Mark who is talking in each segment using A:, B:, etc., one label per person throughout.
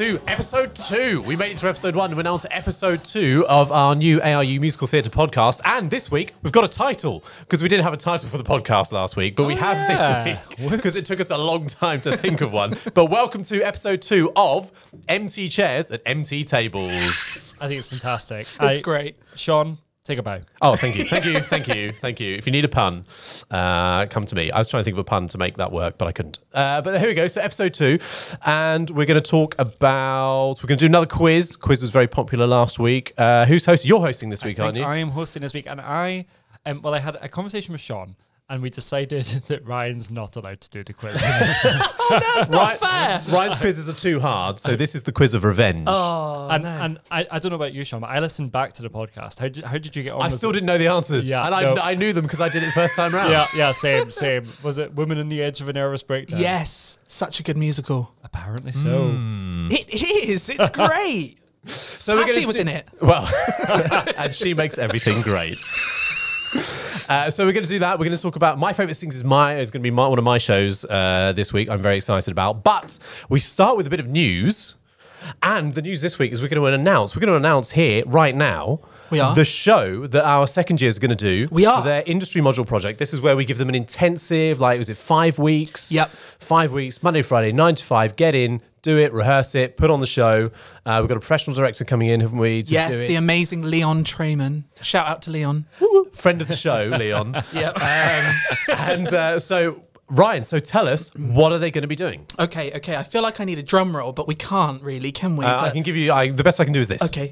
A: to episode two. We made it through episode one. We're now on to episode two of our new ARU musical theatre podcast. And this week, we've got a title because we didn't have a title for the podcast last week, but we oh, have
B: yeah.
A: this week because it took us a long time to think of one. but welcome to episode two of Empty Chairs at Empty Tables.
B: I think it's fantastic.
C: It's
B: I-
C: great.
B: Shaun, take a bow.
A: Oh, thank you, thank you, thank you, thank you. If you need a pun, uh, come to me. I was trying to think of a pun to make that work, but I couldn't. Uh, but here we go. So episode two, and we're going to talk about. We're going to do another quiz. Quiz was very popular last week. Uh, who's hosting? You're hosting this week,
B: I
A: aren't you?
B: I am hosting this week, and I, um, well, I had a conversation with Shaun, and we decided that Ryan's not allowed to do the quiz.
C: Oh, that's not fair.
A: Ryan's quizzes are too hard, so this is the quiz of revenge.
C: Oh,
B: and
C: no.
B: and I, I don't know about you, Shaun, but I listened back to the podcast. How did, how did you get on?
A: I
B: with
A: still
B: it?
A: didn't know the answers,
B: Yeah,
A: and I,
B: no.
A: I knew them because I did it first time round.
B: Yeah, yeah, same, same. Was it Women on the Edge of a Nervous Breakdown?
C: yes, such a good musical.
B: Apparently so. Hmm.
C: It is. It's great.
A: So we're gonna
C: was
A: do-
C: in it.
A: Well, and she makes everything great. Uh, so we're going to do that. We're going to talk about my favorite things. Is my is going to be my, one of my shows uh, this week. I'm very excited about. But we start with a bit of news, and the news this week is we're going to announce. We're going to announce here right now.
C: We are?
A: the show that our second year is going to do.
C: We are.
A: for their industry module project. This is where we give them an intensive, like was it five weeks?
C: Yep.
A: five weeks, Monday, Friday, nine to five. Get in, do it, rehearse it, put on the show. Uh, we've got a professional director coming in, haven't we? To
C: Yes,
A: do it.
C: the amazing Leon Trayman. Shout out to Leon.
A: friend of the show, Leon.
C: Yep.
A: Um, and uh, so, Ryan, so tell us, what are they going to be doing?
C: okay, okay. I feel like I need a drum roll, but we can't really, can we?
A: Uh, I can give you I, the best I can do is this.
C: Okay.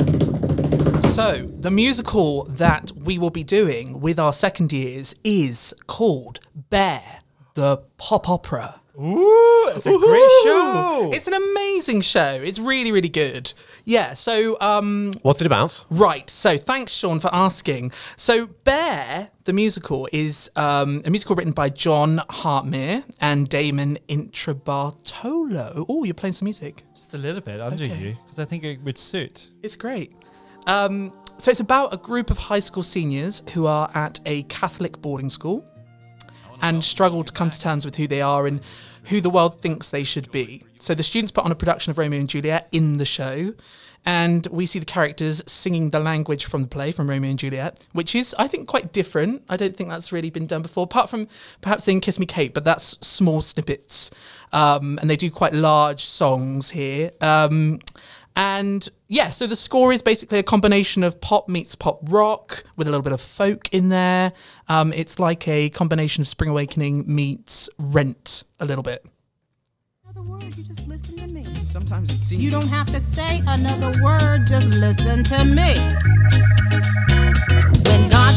C: So, the musical that we will be doing with our second years is called Bare, the pop opera.
B: Ooh, it's a great show.
C: It's an amazing show. It's really, really good. Yeah, so, um,
A: What's it about?
C: right. So, thanks, Shaun, for asking. So, Bare, the musical, is um, a musical written by Jon Hartmere and Damon Intrabartolo. Oh, you're playing some music.
B: Just a little bit under
C: Okay.
B: you, because I think it would suit.
C: It's great. Um, so it's about a group of high school seniors who are at a Catholic boarding school and struggle to come to terms with who they are and who the world thinks they should be. So the students put on a production of Romeo and Juliet in the show, and we see the characters singing the language from the play from Romeo and Juliet, which is, I think, quite different. I don't think that's really been done before, apart from perhaps in Kiss Me Kate, but that's small snippets. Um, and they do quite large songs here. Um, and yeah, so the score is basically a combination of pop meets pop rock with a little bit of folk in there. Um, it's like a combination of Spring Awakening meets Rent a little bit.
D: Another word, you just listen to me.
E: Sometimes it seems
D: You don't have to say another word, just listen to me. When God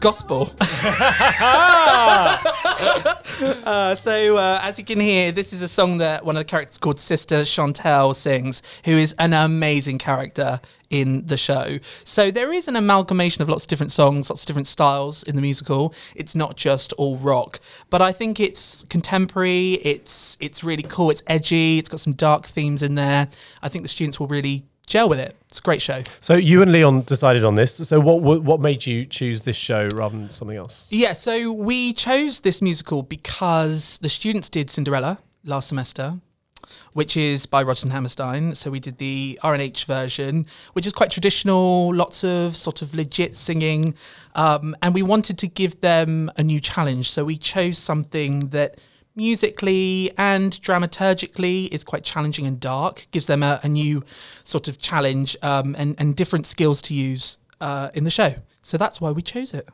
C: gospel. uh, so, uh, as you can hear, this is a song that one of the characters called Sister Chantelle sings, who is an amazing character in the show. So, there is an amalgamation of lots of different songs, lots of different styles in the musical. It's not just all rock, but I think it's contemporary. It's it's really cool. It's edgy. It's got some dark themes in there. I think the students will really gel with it. It's a great show.
A: So you and Leon decided on this. So what what, made you choose this show rather than something else?
C: Yeah, so we chose this musical because the students did Cinderella last semester, which is by Rodgers and Hammerstein. So we did the RNH version, which is quite traditional, lots of sort of legit singing. Um, and we wanted to give them a new challenge. So we chose something that musically and dramaturgically is quite challenging and dark, gives them a, a new sort of challenge um, and, and different skills to use uh, in the show. So that's why we chose it.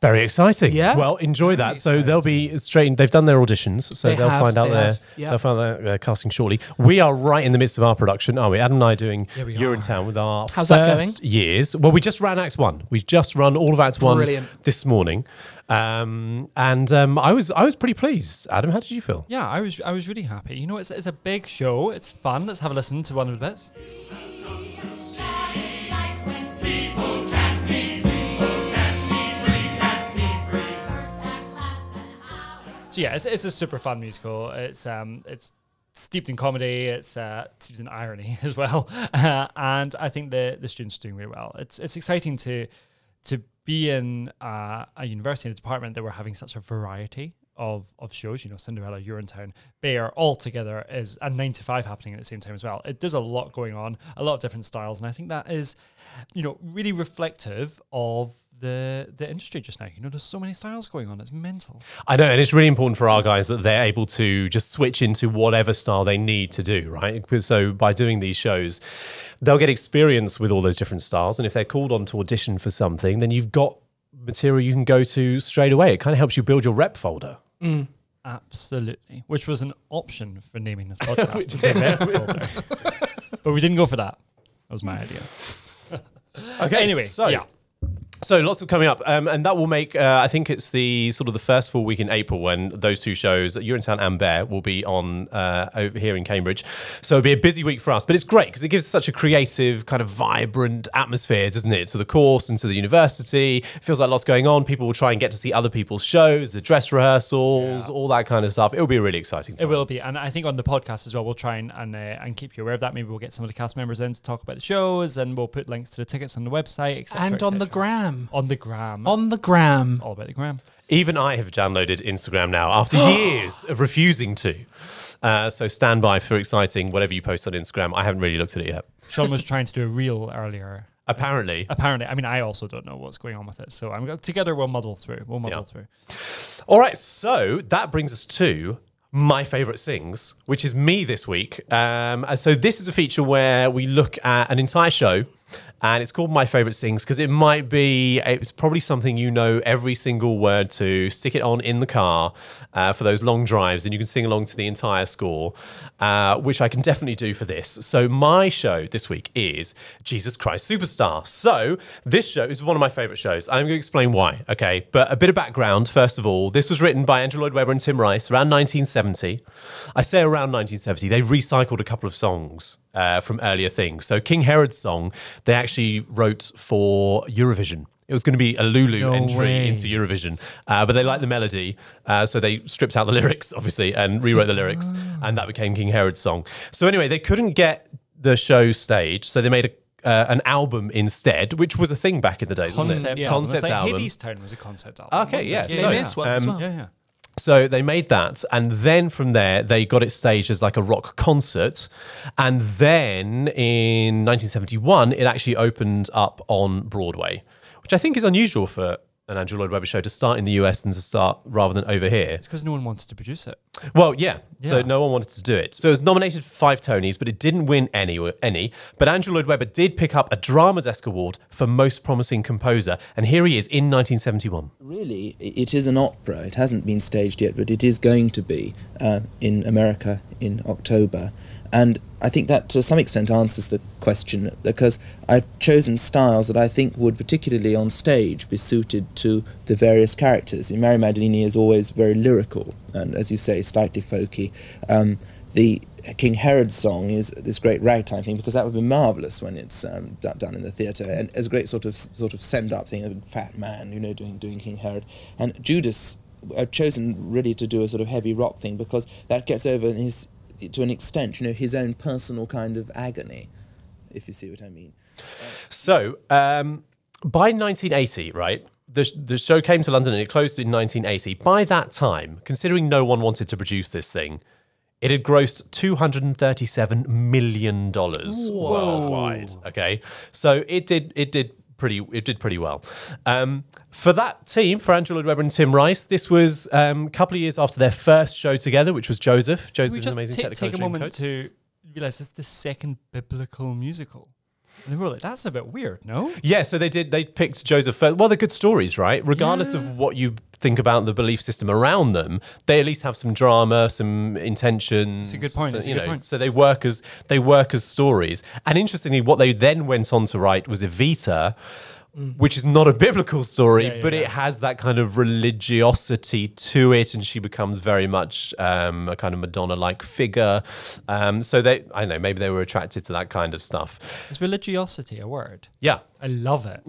A: Very exciting.
C: Yeah.
A: Well, enjoy that. So they'll be straight. They've done their auditions, so
C: They
A: they'll
C: have,
A: find out
C: they
A: their
C: have, yeah.
A: they'll find out their casting shortly. We are right in the midst of our production, aren't we? Adam and I are doing
B: we
A: You're in. Town with our
C: How's that
A: first years. Well, we just ran Act One. We've just run all of Act One
C: Brilliant.
A: this morning, um, and um, I was I was pretty pleased. Adam, how did you feel?
B: Yeah, I was I was really happy. You know, it's, it's a big show. It's fun. Let's have a listen to one of the bits. So yeah, it's, it's a super fun musical. It's um it's steeped in comedy. It's uh, steeped in irony as well, uh, and I think the the students are doing really well. It's it's exciting to to be in uh, a university in a department that we're having such a variety of of shows. You know, Cinderella, Urinetown, Bare, all together is and nine to five happening at the same time as well. It, there's a lot going on, a lot of different styles, and I think that is, you know, really reflective of the the industry just now. You know, there's so many styles going on. It's mental.
A: I know, and it's really important for our guys that they're able to just switch into whatever style they need to do, right? So by doing these shows, they'll get experience with all those different styles, and if they're called on to audition for something, then you've got material you can go to straight away. It kind of helps you build your rep folder. Mm.
B: Absolutely, which was an option for naming this podcast. the Rep Folder. but we didn't go for that. That was my idea.
A: Okay,
B: Anyway,
A: so
B: yeah.
A: So lots of coming up, um, and that will make. Uh, I think it's the sort of the first full week in April when those two shows, Urinetown and Bare, will be on uh, over here in Cambridge. So it'll be a busy week for us, but it's great because it gives such a creative, kind of vibrant atmosphere, doesn't it, to the course and to the university. It feels like lots going on. People will try and get to see other people's shows, the dress rehearsals, all that kind of stuff. It'll be a really exciting
B: It will be, and I think on the podcast as well, we'll try and and, uh, and keep you aware of that. Maybe we'll get some of the cast members in to talk about the shows, and we'll put links to the tickets on the website, etc.
C: and on the gram.
B: on the gram,
C: On the gram.
B: all about the gram.
A: Even I have downloaded Instagram now after years of refusing to. Uh, so stand by for exciting whatever you post on Instagram. I haven't really looked at it yet.
B: Shaun was trying to do a reel earlier.
A: Apparently,
B: Apparently, I mean, I also don't know what's going on with it. So I'm go- together. We'll muddle through. We'll muddle
A: Yeah.
B: through.
A: All right, so that brings us to my favorite sings, which is me this week. Um, and so this is a feature where we look at an entire show. And it's called My Favorite Sings because it might be, it's probably something you know every single word to. Stick it on in the car uh, for those long drives and you can sing along to the entire score, uh, which I can definitely do for this. So, my show this week is Jesus Christ Superstar. So, this show is one of my favorite shows. I'm going to explain why, okay? But a bit of background, first of all. This was written by Andrew Lloyd Webber and Tim Rice around 1970. I say around 1970. They recycled a couple of songs uh, from earlier things. So, King Herod's song, they actually wrote for Eurovision. It was going to be a Lulu
B: No
A: entry
B: way.
A: into Eurovision, uh, but they liked the melody, uh, so they stripped out the lyrics, obviously, and rewrote the lyrics, and that became King Herod's song. So anyway, they couldn't get the show staged, so they made a, uh, an album instead, which was a thing back in the day, wasn't it?
B: Concept album.
A: Concept
B: it's like
A: album.
B: Hadestown was a concept album.
A: Okay,
B: wasn't
A: yeah, so-
C: Game is was as
A: um,
C: well.
B: yeah, yeah.
A: So they made that, and then from there they got it staged as like a rock concert, and then in 1971 it actually opened up on Broadway, which I think is unusual for an Andrew Lloyd Webber show to start in the US and to start rather than over here.
B: It's because no one wanted to produce it.
A: Well, yeah. So no one wanted to do it. So it was nominated for five Tonys, but it didn't win any. Any. But Andrew Lloyd Webber did pick up a Drama Desk Award for Most Promising Composer, and here he is in 1971.
E: Really, it is an opera. It hasn't been staged yet, but it is going to be uh, in America in October. And I think that to some extent answers the question because I've chosen styles that I think would, particularly on stage, be suited to the various characters. Mary Magdalene is always very lyrical and, as you say, slightly folky. Um, the King Herod song is this great ragtime thing because that would be marvelous when it's um, do- done in the theatre and as a great sort of sort of send up thing, of a fat man, you know, doing doing King Herod. And Judas I've chosen really to do a sort of heavy rock thing because that gets over his to an extent, you know, his own personal kind of agony, if you see what I mean.
A: So, um, by 1980, right, the, the show came to London and it closed in 1980. By that time, considering no one wanted to produce this thing, it had grossed $237 million worldwide. Okay. So it did, it did pretty, it did pretty well. Um, for that team, for Andrew Lloyd Webber and Tim Rice, this was um, a couple of years after their first show together, which was Joseph. Joseph is an amazing
B: ta-
A: technical
B: take a moment
A: coach.
B: to realize it's the second biblical musical? And they were like, that's a bit weird, no?
A: Yeah, so they did. They picked Joseph first. Well, they're good stories, right? Regardless of what you think about the belief system around them, they at least have some drama, some intentions.
B: It's a good point,
A: So, you know,
B: point.
A: so they work as they work as stories. And interestingly, what they then went on to write was Evita. Which is not a biblical story,
B: Yeah, yeah,
A: but
B: yeah.
A: it has that kind of religiosity to it, and she becomes very much um, a kind of Madonna-like figure. Um, so they, I don't know, maybe they were attracted to that kind of stuff.
B: Is religiosity a word?
A: Yeah,
B: I love it.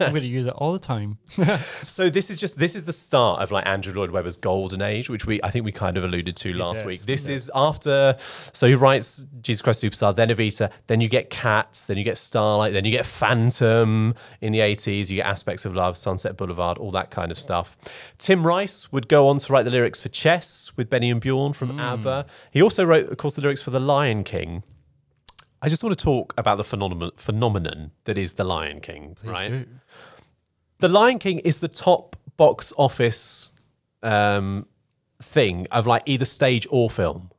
B: I'm going to use it all the time.
A: So this is just this is the start of like Andrew Lloyd Webber's golden age, which we I think we kind of alluded to last
B: did,
A: week. This is after so he writes Jesus Christ Superstar, then Evita, then you get Cats, then you get Starlight, then you get Phantom in the 80s, you get Aspects of Love, Sunset Boulevard, all that kind of stuff. Tim Rice would go on to write the lyrics for Chess with Benny and Bjorn from mm. ABBA. He also wrote, of course, the lyrics for The Lion King. I just want to talk about the phenomenon phenomenon that is The Lion King, right? The Lion King is the top box office um, thing of like either stage or film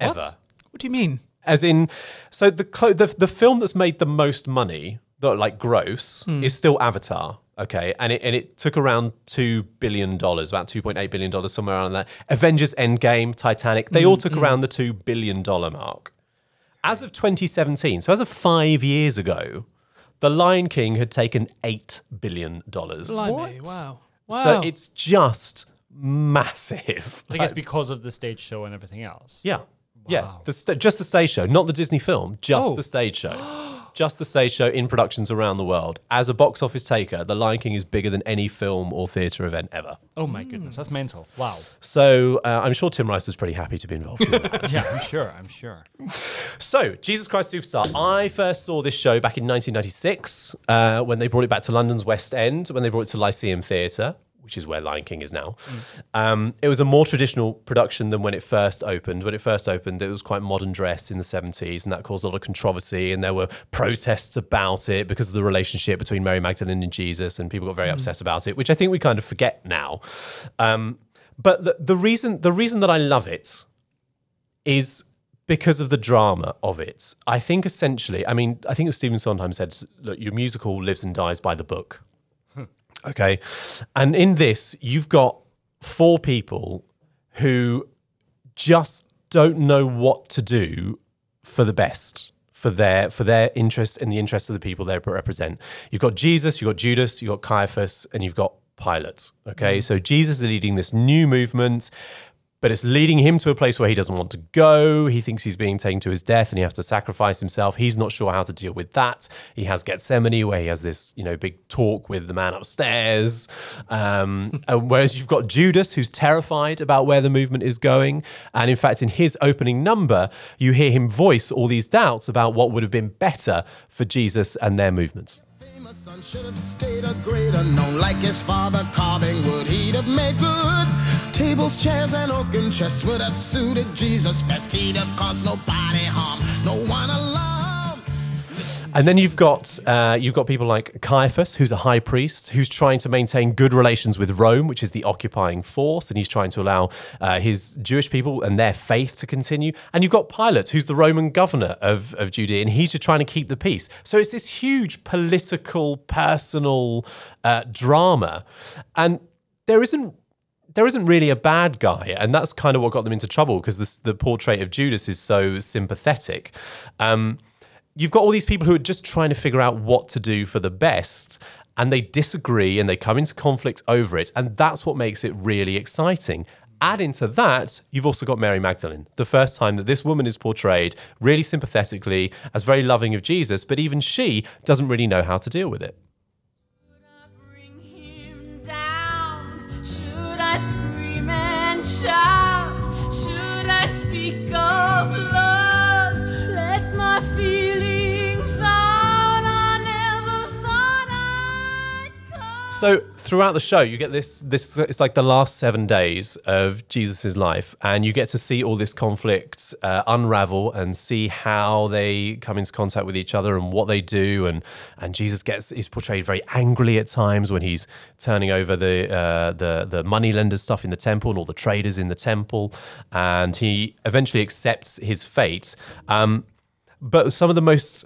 A: ever.
C: What do you mean?
A: As in, so the, clo- the the film that's made the most money, the, like gross, hmm. is still Avatar. Okay, and it and it took around two billion dollars, about two point eight billion dollars, somewhere around that. Avengers Endgame, Titanic, they hmm, all took hmm. around the two billion dollar mark. As of 2017, so as of five years ago, The Lion King had taken eight billion dollars.
C: Blimey, wow. Wow.
A: So it's just massive.
B: I guess because of the stage show and everything else.
A: Yeah. Yeah. The sta- just the stage show, not the Disney film, just
B: Oh.
A: the stage show. just the stage show in productions around the world. As a box office taker, The Lion King is bigger than any film or theatre event ever.
B: Oh my goodness, that's mental. Wow.
A: So uh, I'm sure Tim Rice was pretty happy to be involved in that.
B: Yeah, I'm sure. I'm sure.
A: So, Jesus Christ Superstar. I first saw this show back in 1996 uh, when they brought it back to London's West End, when they brought it to Lyceum Theatre, which is where Lion King is now. Um, it was a more traditional production than when it first opened. When it first opened, it was quite modern dress in the 70s, and that caused a lot of controversy. And there were protests about it because of the relationship between Mary Magdalene and Jesus, and people got very upset about it, which I think we kind of forget now. Um, but the, the reason the reason that I love it is because of the drama of it. I think essentially, I mean, I think Stephen Sondheim said, look, your musical lives and dies by the book. Okay. And in this, you've got four people who just don't know what to do for the best. For their for their interest and the interest of the people they represent. You've got Jesus, you've got Judas, you've got Caiaphas, and you've got Pilate. Okay. Mm. So Jesus is leading this new movement but it's leading him to a place where he doesn't want to go. He thinks he's being taken to his death and he has to sacrifice himself. He's not sure how to deal with that. He has Gethsemane where he has this, you know, big talk with the man upstairs. Um, whereas you've got Judas who's terrified about where the movement is going. And in fact, in his opening number, you hear him voice all these doubts about what would have been better for Jesus and their movement.
F: Famous son should have stayed a like his father carving wood he'd have made good tables chairs and oaken chests would have suited jesus best he'd have caused nobody harm no one alarm
A: And then you've got uh, you've got people like Caiaphas, who's a high priest, who's trying to maintain good relations with Rome, which is the occupying force, and he's trying to allow uh, his Jewish people and their faith to continue. And you've got Pilate, who's the Roman governor of, of Judea, and he's just trying to keep the peace. So it's this huge political, personal uh, drama, and there isn't there isn't really a bad guy, and that's kind of what got them into trouble because this, the portrait of Judas is so sympathetic. Um, you've got all these people who are just trying to figure out what to do for the best, and they disagree and they come into conflict over it, and that's what makes it really exciting. Add into that, you've also got Mary Magdalene. The first time that this woman is portrayed really sympathetically as very loving of Jesus, but even she doesn't really know how to deal with it.
G: Shout? Should I speak of love?
A: So throughout the show, you get this. This it's like the last seven days of Jesus's life, and you get to see all this conflict uh, unravel and see how they come into contact with each other and what they do. And and Jesus gets is portrayed very angrily at times when he's turning over the uh, the the moneylenders stuff in the temple and all the traders in the temple, and he eventually accepts his fate. Um, but some of the most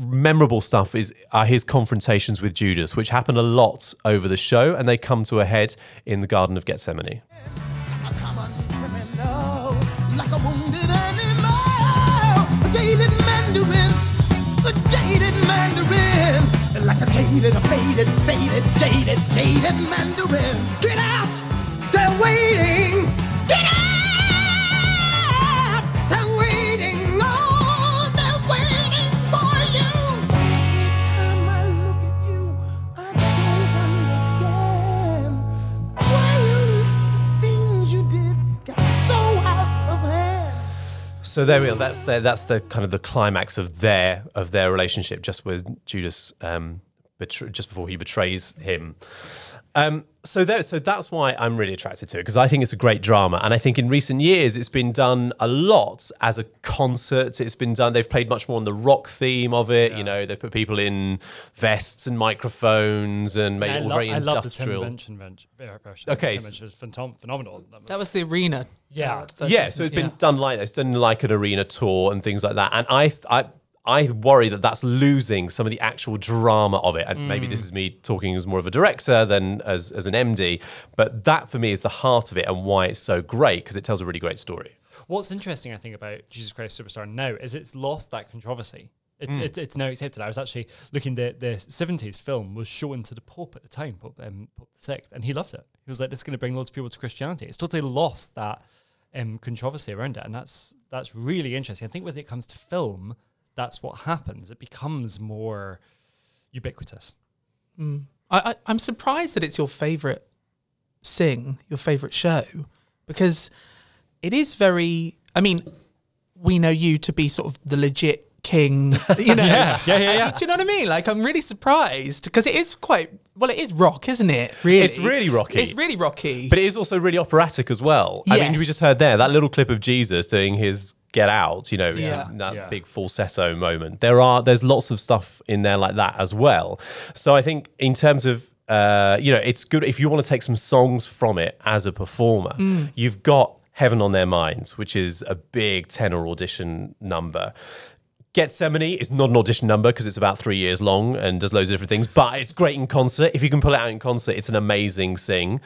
A: memorable stuff is are his confrontations with Judas, which happen a lot over the show, and they come to a head in the Garden of Gethsemane.
F: jaded jaded jaded mandarin get out! They're waiting! Get out
A: So there we are. That's the, that's the kind of the climax of their of their relationship, just with Judas, um, betr- just before he betrays him. Um, so there, so that's why I'm really attracted to it because I think it's a great drama, and I think in recent years it's been done a lot as a concert. It's been done. They've played much more on the rock theme of it. You know, they've put people in vests and microphones and made
B: I,
A: it all
B: lo-
A: very
B: I love the Tim
A: industrial.
B: Minchin ven- ver- version.
A: Okay,
B: Tim
A: s-
B: was phenom- phenomenal.
C: That was the arena.
B: Yeah.
A: yeah, so
C: it's
A: it's
C: it?
A: been done like that. It's done like an arena tour and things like that. And I, I, I worry that that's losing some of the actual drama of it. And maybe
C: Mm.
A: this is me talking as more of a director than as, as an MD. But that for me is the heart of it and why it's so great because it tells a really great story.
B: What's interesting, I think, about Jesus Christ Superstar now is it's lost that controversy. It's,
A: Hmm.
B: it's, it's now accepted. I was actually looking the the seventies film was shown to the Pope at the time, Pope um, Pope the Sixth, and he loved it. He was like, "This is going to bring loads of people to Christianity." It's totally lost that um, controversy around it, and that's that's really interesting. I think when it comes to film, that's what happens. It becomes more ubiquitous. Hmm.
C: I, I, I'm surprised that it's your favorite sing, your favorite show, because it is very. I mean, we know you to be sort of the legit king, you know.
B: Yeah, yeah, yeah, yeah.
C: Do you know what I mean? Like, I'm really surprised because it is quite. Well, it is rock, isn't it? Really,
A: It's really rocky.
C: It's really rocky.
A: But it is also really operatic as well. I mean, we just heard there that little clip of Jesus doing his get out, you know,
C: Yeah.
A: that
B: Yeah.
A: big falsetto moment. There are there's lots of stuff in there like that as well. So I think in terms of uh, you know, it's good if you want to take some songs from it as a performer.
C: Mm.
A: You've got Heaven on Their Minds, which is a big tenor audition number. Gethsemane is not an audition number because it's about three years long and does loads of different things, but it's great in concert. If you can pull it out in concert, it's an amazing sing.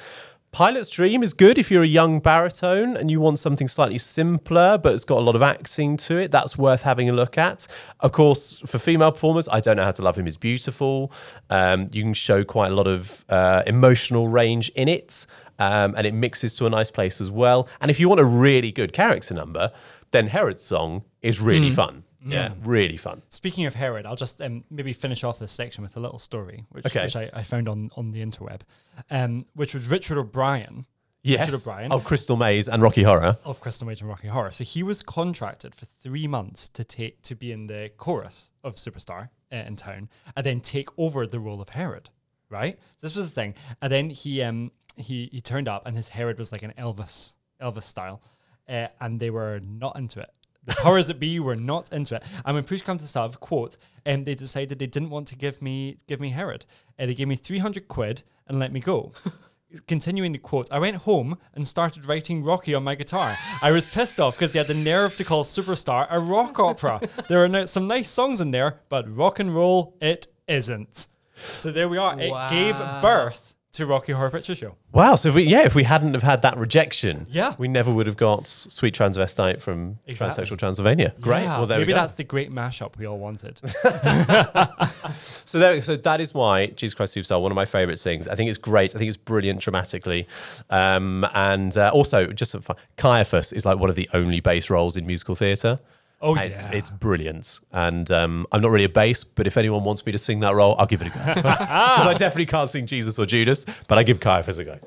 A: Pilate's Dream is good if you're a young baritone and you want something slightly simpler, but it's got a lot of acting to it. That's worth having a look at. Of course, for female performers, I Don't Know How to Love Him is beautiful. Um, you can show quite a lot of uh, emotional range in it, um, and it mixes to a nice place as well. And if you want a really good character number, then Herod's song is really fun. Yeah, really fun.
B: Speaking of Herod, I'll just um, maybe finish off this section with a little story, which,
A: Okay.
B: which I, I found on, on the interweb, um, which was Richard O'Brien
A: Yes,
B: Richard O'Brien.
A: of Crystal Maze and Rocky Horror.
B: of Crystal Maze and Rocky Horror. So he was contracted for three months to take to be in the chorus of Superstar uh, in town, and then take over the role of Herod. Right. So this was the thing, and then he um he he turned up, and his Herod was like an Elvis Elvis style, uh, and they were not into it. The powers that be were not into it. And when push comes to shove, quote, um, they decided they didn't want to give me give me Herod. Uh, they gave me three hundred quid and let me go. Continuing the quote, I went home and started writing Rocky on my guitar. I was pissed off because they had the nerve to call Superstar a rock opera. There are no, some nice songs in there, but rock and roll, it isn't. So there we are. It gave birth to Rocky Horror Picture Show.
A: Wow. So if we, yeah, if we hadn't have had that rejection,
B: Yeah.
A: we never would have got Sweet Transvestite from
B: Exactly.
A: Transsexual Transylvania. Great.
B: Yeah,
A: Well, there
B: maybe
A: we go.
B: that's the great mashup we all wanted.
A: So there, so that is why Jesus Christ Superstar, one of my favorite things. I think it's great. I think it's brilliant dramatically, um, and uh, also just for fun, Caiaphas is like one of the only bass roles in musical theatre.
B: Oh,
A: it's,
B: yeah.
A: it's brilliant, and um, I'm not really a bass, but if anyone wants me to sing that role, I'll give it a go. 'Cause I definitely can't sing Jesus or Judas, but I give Caiaphas a go.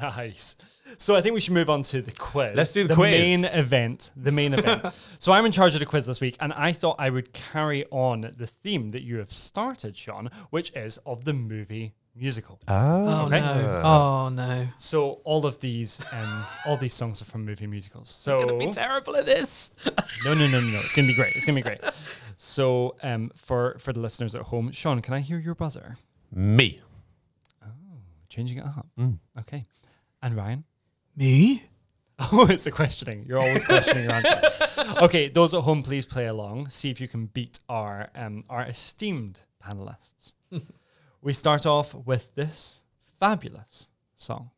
B: Nice. So I think we should move on to the quiz.
A: Let's do the quiz.
B: main event. The main event. so I'm in charge of the quiz this week, and I thought I would carry on the theme that you have started, Shaun, which is of the movie musical.
C: oh
B: Okay.
C: no! Oh no!
B: So all of these, um, all these songs are from movie musicals. So
C: Gonna be terrible at this.
B: no, no, no, no, no. It's gonna be great. It's gonna be great. So um, for for the listeners at home, Shaun, can I hear your buzzer?
A: Me.
B: Oh, changing it up.
A: Mm.
B: Okay. And Ryan.
C: Me?
B: Oh, it's a questioning. You're always questioning your answers. Okay, those at home, please play along. See if you can beat our um, our esteemed panelists. We start off with this fabulous song.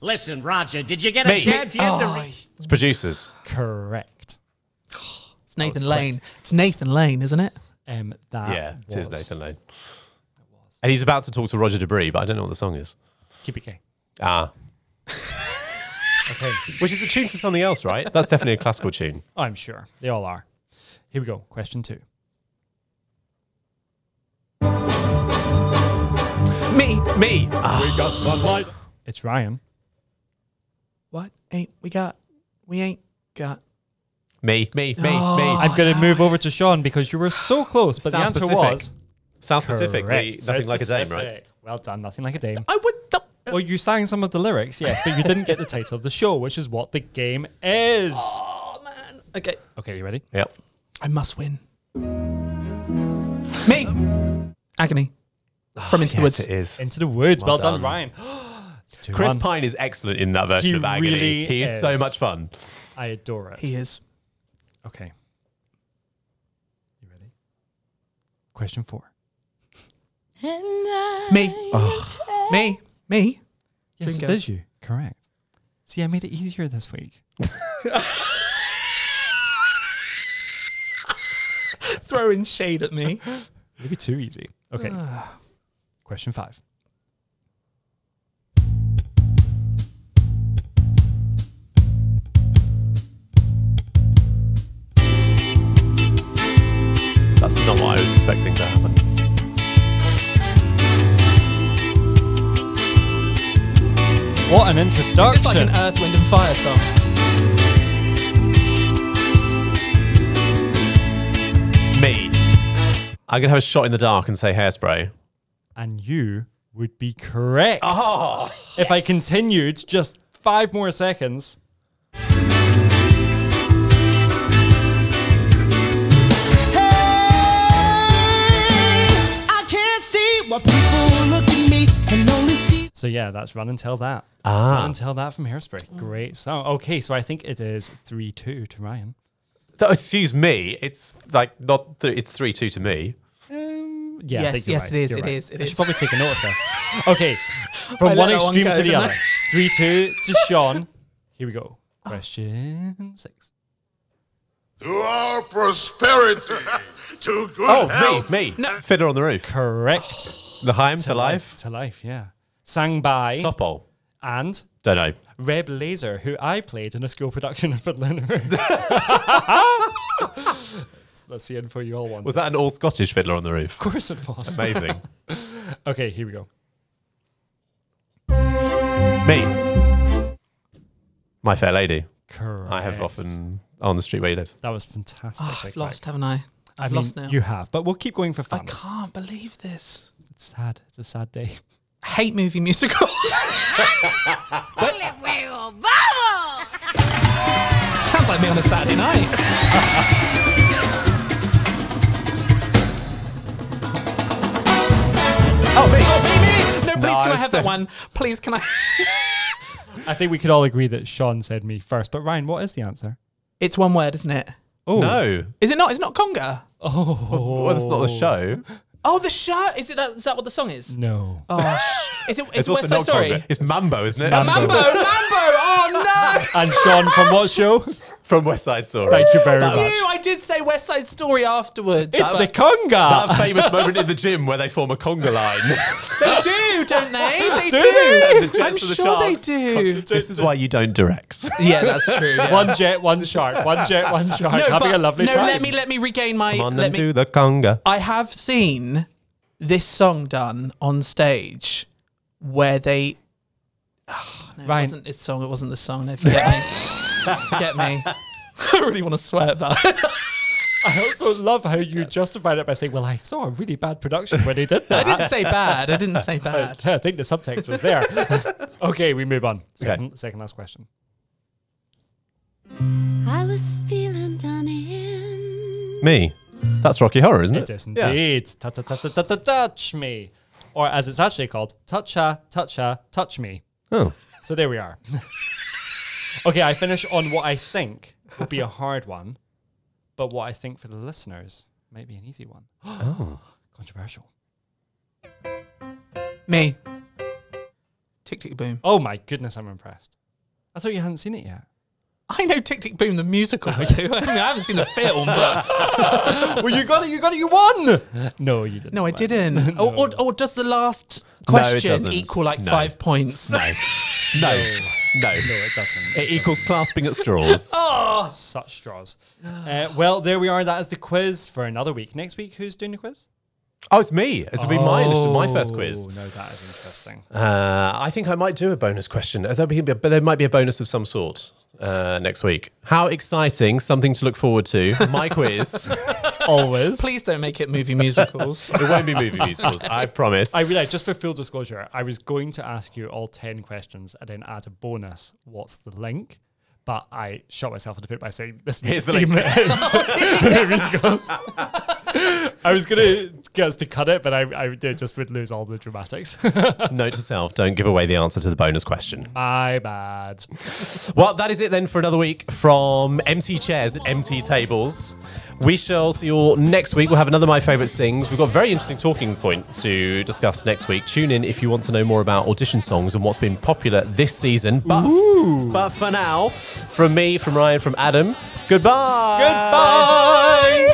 H: Listen, Roger, did you get
A: Me.
H: a chance yet to
C: Oh,
H: re-
A: It's producers.
B: Correct.
C: it's Nathan Lane. It's Nathan Lane, isn't it?
B: Um, that
A: yeah, it is
B: was-
A: Nathan Lane. And he's about to talk to Roger De Bris, but I don't know what the song is.
B: Keep it K.
A: Ah.
B: Okay.
A: Which is a tune for something else, right? That's definitely a classical tune.
B: I'm sure they all are. Here we go. Question two.
C: Me.
A: Me.
H: We got sunlight.
B: It's Ryan.
C: What ain't we got? We ain't got
A: Me, me, me,
C: Oh,
A: me.
B: I'm going to move over to Shaun because you were so close, but the answer
A: Pacific.
B: was
A: South Pacific,
B: correct.
A: nothing
B: South
A: like a dame, right?
B: Pacific. Well done, nothing like a dame.
C: I would. th- uh,
B: Well, you sang some of the lyrics, yes, but you didn't get the title of the show, which is what the game is.
C: Oh man. Okay.
B: Okay, you ready?
A: Yep.
C: I must win. Me. Agony. From oh, Into the
A: Yes,
C: Woods.
A: it is.
B: Into the woods. Well,
A: Well
B: done,
A: done.
B: Ryan. it's
A: Chris
B: one.
A: Pine is excellent in that version
B: He
A: of Agony.
B: really
A: he is, so
B: is.
A: much fun.
B: I adore it.
C: He is.
B: Okay. You ready? Question four.
C: Me. Oh. Me. Me.
B: Yes,
C: Dream
B: it
C: Girls.
B: is you. Correct. See, I made it easier this week.
C: Throwing shade at me.
B: Maybe too easy. Okay. Question five.
A: That's not what I was expecting to happen.
B: What an introduction!
C: this like an Earth, Wind and Fire song?
A: Me. I'm gonna have a shot in the dark and say hairspray.
B: And you would be correct.
A: Oh,
B: If I continued just five more seconds.
F: I can't see what people look at me can only see.
B: So yeah, that's Run and Tell That.
A: Ah.
B: Run and Tell That from Hairspray. Great song. Okay, so I think it is 3-2 to Ryan.
A: Excuse me. It's like not. Th- it's three two to me.
B: Yeah, I
C: Yes,
B: think
C: yes,
B: right.
C: it is, it
B: right.
C: is, it
B: I
C: is.
B: should probably take a note of this. Okay, from one
C: that one
B: extreme to the other. 3-2 to Shaun. Here we go. Oh. Question six.
I: To our prosperity, to good
A: Oh,
I: health.
A: me, me. Fiddler on the roof.
B: Correct.
A: The Haim to life.
B: To life, yeah. Sang by
A: Topol.
B: and
A: Don't know.
B: Reb Lazar, who I played in a school production of Fiddler on the Roof. That's the info you all want.
A: Was that an all Scottish Fiddler on the Roof?
B: Of course it was.
A: Amazing.
B: Okay, here we go.
A: me. My Fair Lady.
B: Correct.
A: I have often on the street where you live.
B: That was fantastic.
C: Oh,
B: I
C: I've lost,
B: cried.
C: haven't I?
B: I
C: I've
B: mean,
C: lost now.
B: You have, but we'll keep going for fun.
C: I can't believe this.
B: It's sad. It's a sad day.
C: Hate movie musical. Vamos! Sounds like me on a Saturday night. have that one? Please, can I?
B: I think we could all agree that Shaun said me first. But Ryan, what is the answer?
C: It's one word, isn't it?
B: Oh
A: No.
C: Is it not? It's not conga.
B: Oh,
A: Well, that's not the show.
C: Oh, the shirt. Is it that? Is that what the song is?
B: No.
C: Oh, sh- is it?
A: It's
C: Is
A: also
C: West Side
A: not
C: Story?
A: Conga. It's Mambo, isn't it?
B: Mambo.
C: Mambo, Mambo. Oh no!
B: And Shaun from what show?
A: From West Side Story.
B: Thank you very
A: That-
B: much.
C: Ew, I did say West Side Story afterwards.
B: It's
C: But
B: the conga.
A: That famous moment in the gym where they form a conga line.
C: they do, don't they? They
B: Do
C: do.
B: they?
A: And the jets
C: I'm
A: of the
C: sure they
A: sharks.
C: do.
A: this is why you don't direct.
C: Yeah, that's true. yeah.
B: One jet, one shark. One jet, one shark.
C: No,
B: Having a lovely
C: no,
B: time.
C: let me let me regain my.
A: Come on
C: let
A: and
C: me,
A: do the conga.
C: I have seen this song done on stage where they. Oh, no, it wasn't this song. It wasn't the song. No, forget me. Forget me. I really want to swear about it.
B: I also love how you justified it by saying, "Well, I saw a really bad production when they did that."
C: I didn't say bad. I didn't say bad.
B: I think the subtext was there. okay, we move on.
A: Okay.
B: Second, second last question.
G: I was feeling done in.
A: Me. That's Rocky Horror, isn't it?
B: It is
A: Yeah.
B: indeed. Ta ta ta ta ta ta touch me, or as it's actually called, toucha toucha touch me.
A: Oh.
B: So there we are. Okay, I finish on what I think will be a hard one, but what I think for the listeners might be an easy one.
A: Oh.
B: Controversial.
C: Me. Tick Tick Boom.
B: Oh my goodness, I'm impressed. I thought you hadn't seen it yet.
C: I know Tick Tick Boom the musical. Oh, though. I mean, I haven't seen the film, but
B: well, you got it. You got it. You won. No, you didn't.
C: no, I
B: win.
C: didn't. Or, or, or does the last question
A: doesn't.
C: equal like
A: No.
C: five points?
A: No. No. No.
B: No, it doesn't.
A: It equals clasping at straws.
B: Oh, such straws. Uh, well, there we are. That is the quiz for another week. Next week, who's doing the quiz?
A: Oh, it's me. This will be my initiative, my first quiz.
B: Oh, no, that is interesting.
A: Uh, I think I might do a bonus question. Uh, There, be, but there might be a bonus of some sort. uh, next week. How exciting! Something to look forward to. My quiz.
B: Always.
C: Please don't make it movie musicals.
A: it won't be movie musicals. I promise.
B: I realized, just for full disclosure, I was going to ask you all 10 questions and then add a bonus. What's the link? But I shot myself in the foot by saying this
A: Here's the
B: theme
A: link.
B: is musicals. I was going to get us to cut it, but I, I just would lose all the dramatics.
A: Note to self: don't give away the answer to the bonus question.
B: My bad.
A: Well, that is it then for another week from empty chairs and empty tables. We shall see you all next week. We'll have another My Favourite Sings. We've got a very interesting talking point to discuss next week. Tune in if you want to know more about audition songs and what's been popular this season. But, but for now, from me, from Ryan, from Adam, goodbye.
B: Goodbye.